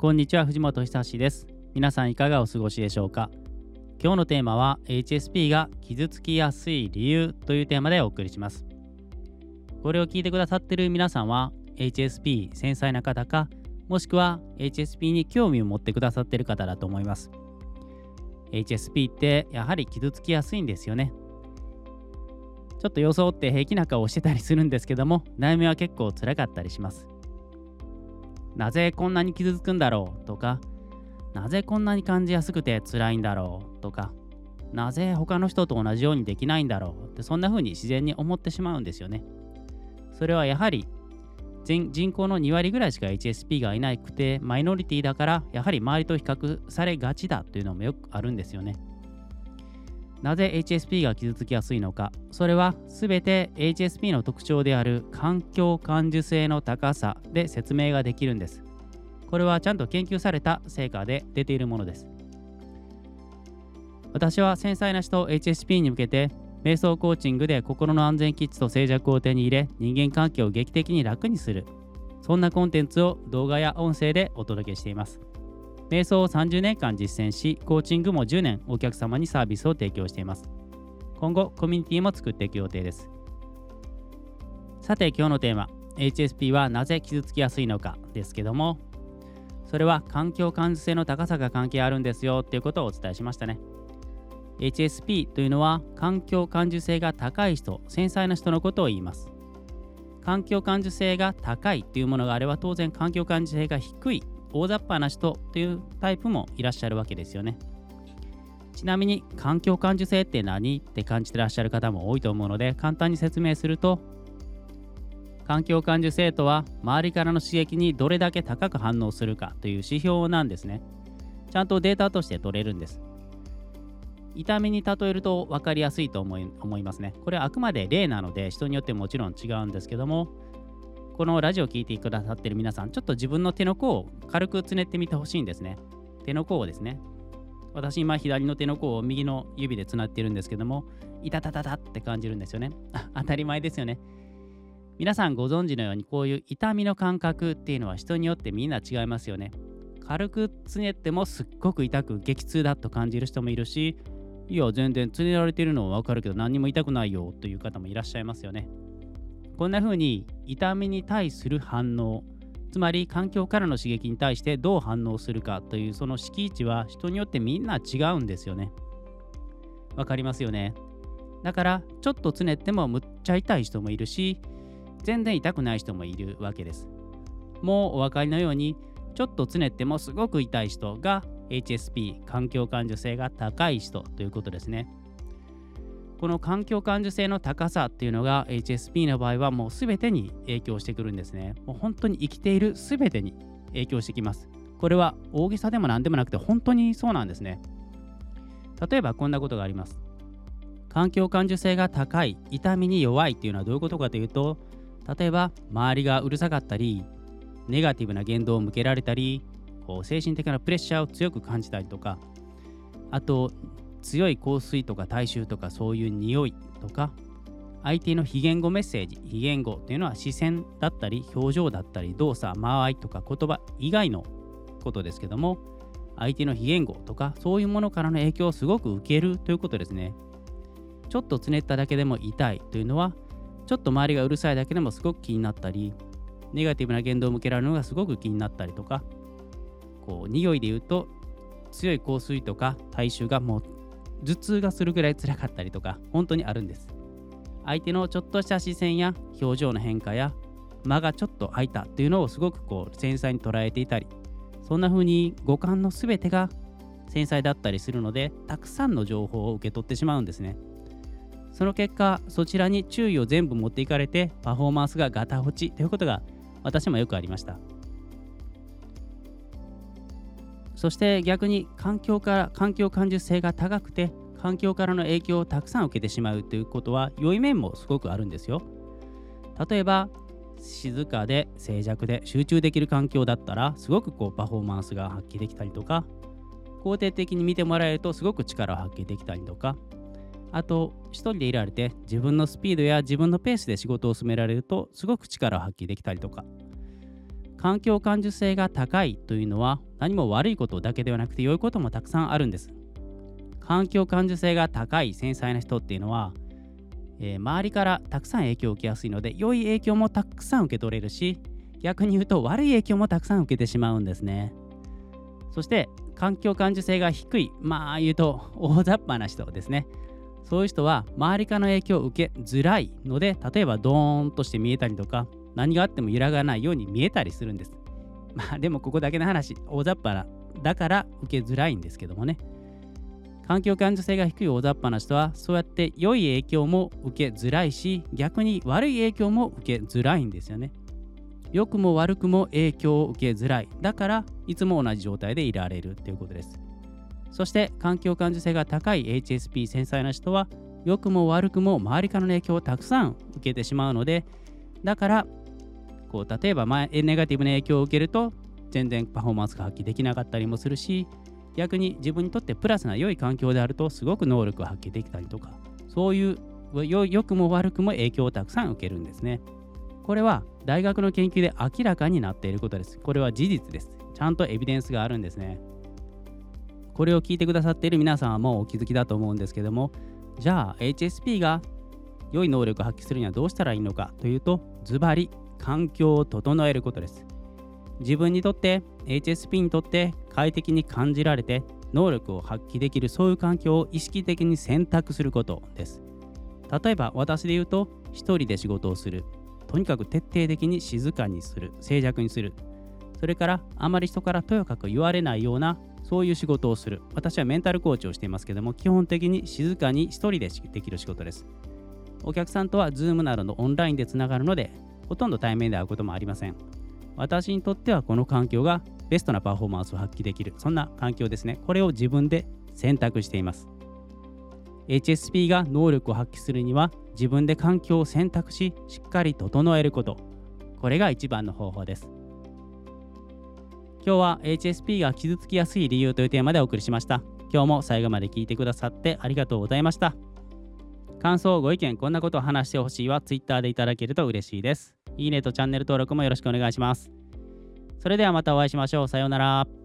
こんにちは藤本久志です。皆さんいかがお過ごしでしょうか？今日のテーマは HSP が傷つきやすい理由というテーマでお送りします。これを聞いてくださってる皆さんは HSP 繊細な方かもしくは HSP に興味を持ってくださってる方だと思います。HSP ってやはり傷つきやすいんですよね。ちょっと装って平気な顔をしてたりするんですけども悩みは結構辛かったりします。なぜこんなに傷つくんだろうとか、なぜこんなに感じやすくて辛いんだろうとか、なぜ他の人と同じようにできないんだろうってそんな風に自然に思ってしまうんですよね。それはやはり人口の2割ぐらいしか HSP がいなくてマイノリティだからやはり周りと比較されがちだというのもよくあるんですよね。なぜ HSP が傷つきやすいのか。それは全て HSP の特徴である環境感受性の高さで説明ができるんです。これはちゃんと研究された成果で出ているものです。私は繊細な人 HSP に向けて瞑想コーチングで心の安全基地と静寂を手に入れ人間関係を劇的に楽にする。そんなコンテンツを動画や音声でお届けしています。瞑想を30年間実践し、コーチングも10年お客様にサービスを提供しています。今後、コミュニティも作っていく予定です。さて、今日のテーマ、HSP はなぜ傷つきやすいのかですけども、それは環境感受性の高さが関係あるんですよっていうことをお伝えしましたね。HSP というのは環境感受性が高い人、繊細な人のことを言います。環境感受性が高いというものがあれば当然環境感受性が低い大雑把な人というタイプもいらっしゃるわけですよね。ちなみに環境感受性って何って感じてらっしゃる方も多いと思うので簡単に説明すると環境感受性とは周りからの刺激にどれだけ高く反応するかという指標なんですね。ちゃんとデータとして取れるんです。痛みに例えると分かりやすいと思い思いますね。これはあくまで例なので人によってもちろん違うんですけどもこのラジオを聴いてくださってる皆さん、ちょっと自分の手の甲を軽くつねってみてほしいんですね。手の甲をですね。私今左の手の甲を右の指でつなってるんですけども、いたたたたって感じるんですよね。当たり前ですよね。皆さんご存知のようにこういう痛みの感覚っていうのは人によってみんな違いますよね。軽くつねってもすっごく痛く激痛だと感じる人もいるし、いや全然つねられてるのはわかるけど何にも痛くないよという方もいらっしゃいますよね。こんな風に痛みに対する反応つまり環境からの刺激に対してどう反応するかというその敷地は人によってみんな違うんですよね。わかりますよね？だからちょっとつねってもむっちゃ痛い人もいるし全然痛くない人もいるわけです。もうお分かりのようにちょっとつねってもすごく痛い人が HSP 環境感受性が高い人ということですね。この環境感受性の高さっていうのが HSP の場合はもう全てに影響してくるんですね。もう本当に生きている全てに影響してきます。これは大げさでも何でもなくて本当にそうなんですね。例えばこんなことがあります。環境感受性が高い、痛みに弱いっていうのはどういうことかというと、例えば周りがうるさかったり、ネガティブな言動を向けられたり、こう精神的なプレッシャーを強く感じたりとか、あと強い香水とか体臭とかそういう匂いとか相手の非言語メッセージ非言語というのは視線だったり表情だったり動作間合いとか言葉以外のことですけども相手の非言語とかそういうものからの影響をすごく受けるということですね。ちょっとつねっただけでも痛いというのはちょっと周りがうるさいだけでもすごく気になったりネガティブな言動を向けられるのがすごく気になったりとかこう匂いで言うと強い香水とか体臭がもう頭痛がするぐらい辛かったりとか本当にあるんです。相手のちょっとした視線や表情の変化や間がちょっと空いたっていうのをすごくこう繊細に捉えていたりそんな風に五感の全てが繊細だったりするのでたくさんの情報を受け取ってしまうんですね。その結果そちらに注意を全部持っていかれてパフォーマンスがガタ落ちということが私もよくありました。そして逆に環境から環境感受性が高くて環境からの影響をたくさん受けてしまうということは良い面もすごくあるんですよ。例えば静かで静寂で集中できる環境だったらすごくこうパフォーマンスが発揮できたりとか肯定的に見てもらえるとすごく力を発揮できたりとかあと一人でいられて自分のスピードや自分のペースで仕事を進められるとすごく力を発揮できたりとか環境感受性が高いというのは何も悪いことだけではなくて良いこともたくさんあるんです。環境感受性が高い繊細な人っていうのは、えー、周りからたくさん影響を受けやすいので良い影響もたくさん受け取れるし逆に言うと悪い影響もたくさん受けてしまうんですね。そして環境感受性が低いまあ言うと大雑把な人ですね。そういう人は周りからの影響を受けづらいので例えばドーンとして見えたりとか何があっても揺らがないように見えたりするんです。まあでもここだけの話大雑把なだから受けづらいんですけどもね。環境感受性が低い大雑把な人はそうやって良い影響も受けづらいし逆に悪い影響も受けづらいんですよね。良くも悪くも影響を受けづらい。だからいつも同じ状態でいられるということです。そして環境感受性が高い HSP 繊細な人は良くも悪くも周りからの影響をたくさん受けてしまうのでだからこう例えばネガティブな影響を受けると全然パフォーマンスが発揮できなかったりもするし逆に自分にとってプラスな良い環境であるとすごく能力を発揮できたりとかそういう良くも悪くも影響をたくさん受けるんですね。これは大学の研究で明らかになっていることです。これは事実です。ちゃんとエビデンスがあるんですね。これを聞いてくださっている皆さんはもうお気づきだと思うんですけどもじゃあ HSP が良い能力を発揮するにはどうしたらいいのかというとズバリ環境を整えることです。自分にとって HSP にとって快適に感じられて能力を発揮できるそういう環境を意識的に選択することです。例えば私で言うと一人で仕事をする。とにかく徹底的に静かにする。静寂にする。それからあまり人からとやかく言われないようなそういう仕事をする。私はメンタルコーチをしていますけども基本的に静かに一人でできる仕事です。お客さんとは Zoom などのオンラインでつながるのでほとんど対面で会うこともありません。私にとってはこの環境がベストなパフォーマンスを発揮できる。そんな環境ですね。これを自分で選択しています。HSP が能力を発揮するには自分で環境を選択ししっかり整えること。これが一番の方法です。今日は HSP が傷つきやすい理由というテーマでお送りしました。今日も最後まで聞いてくださってありがとうございました。感想ご意見こんなことを話してほしいは Twitter でいただけると嬉しいです。いいねとチャンネル登録もよろしくお願いします。それではまたお会いしましょう。さようなら。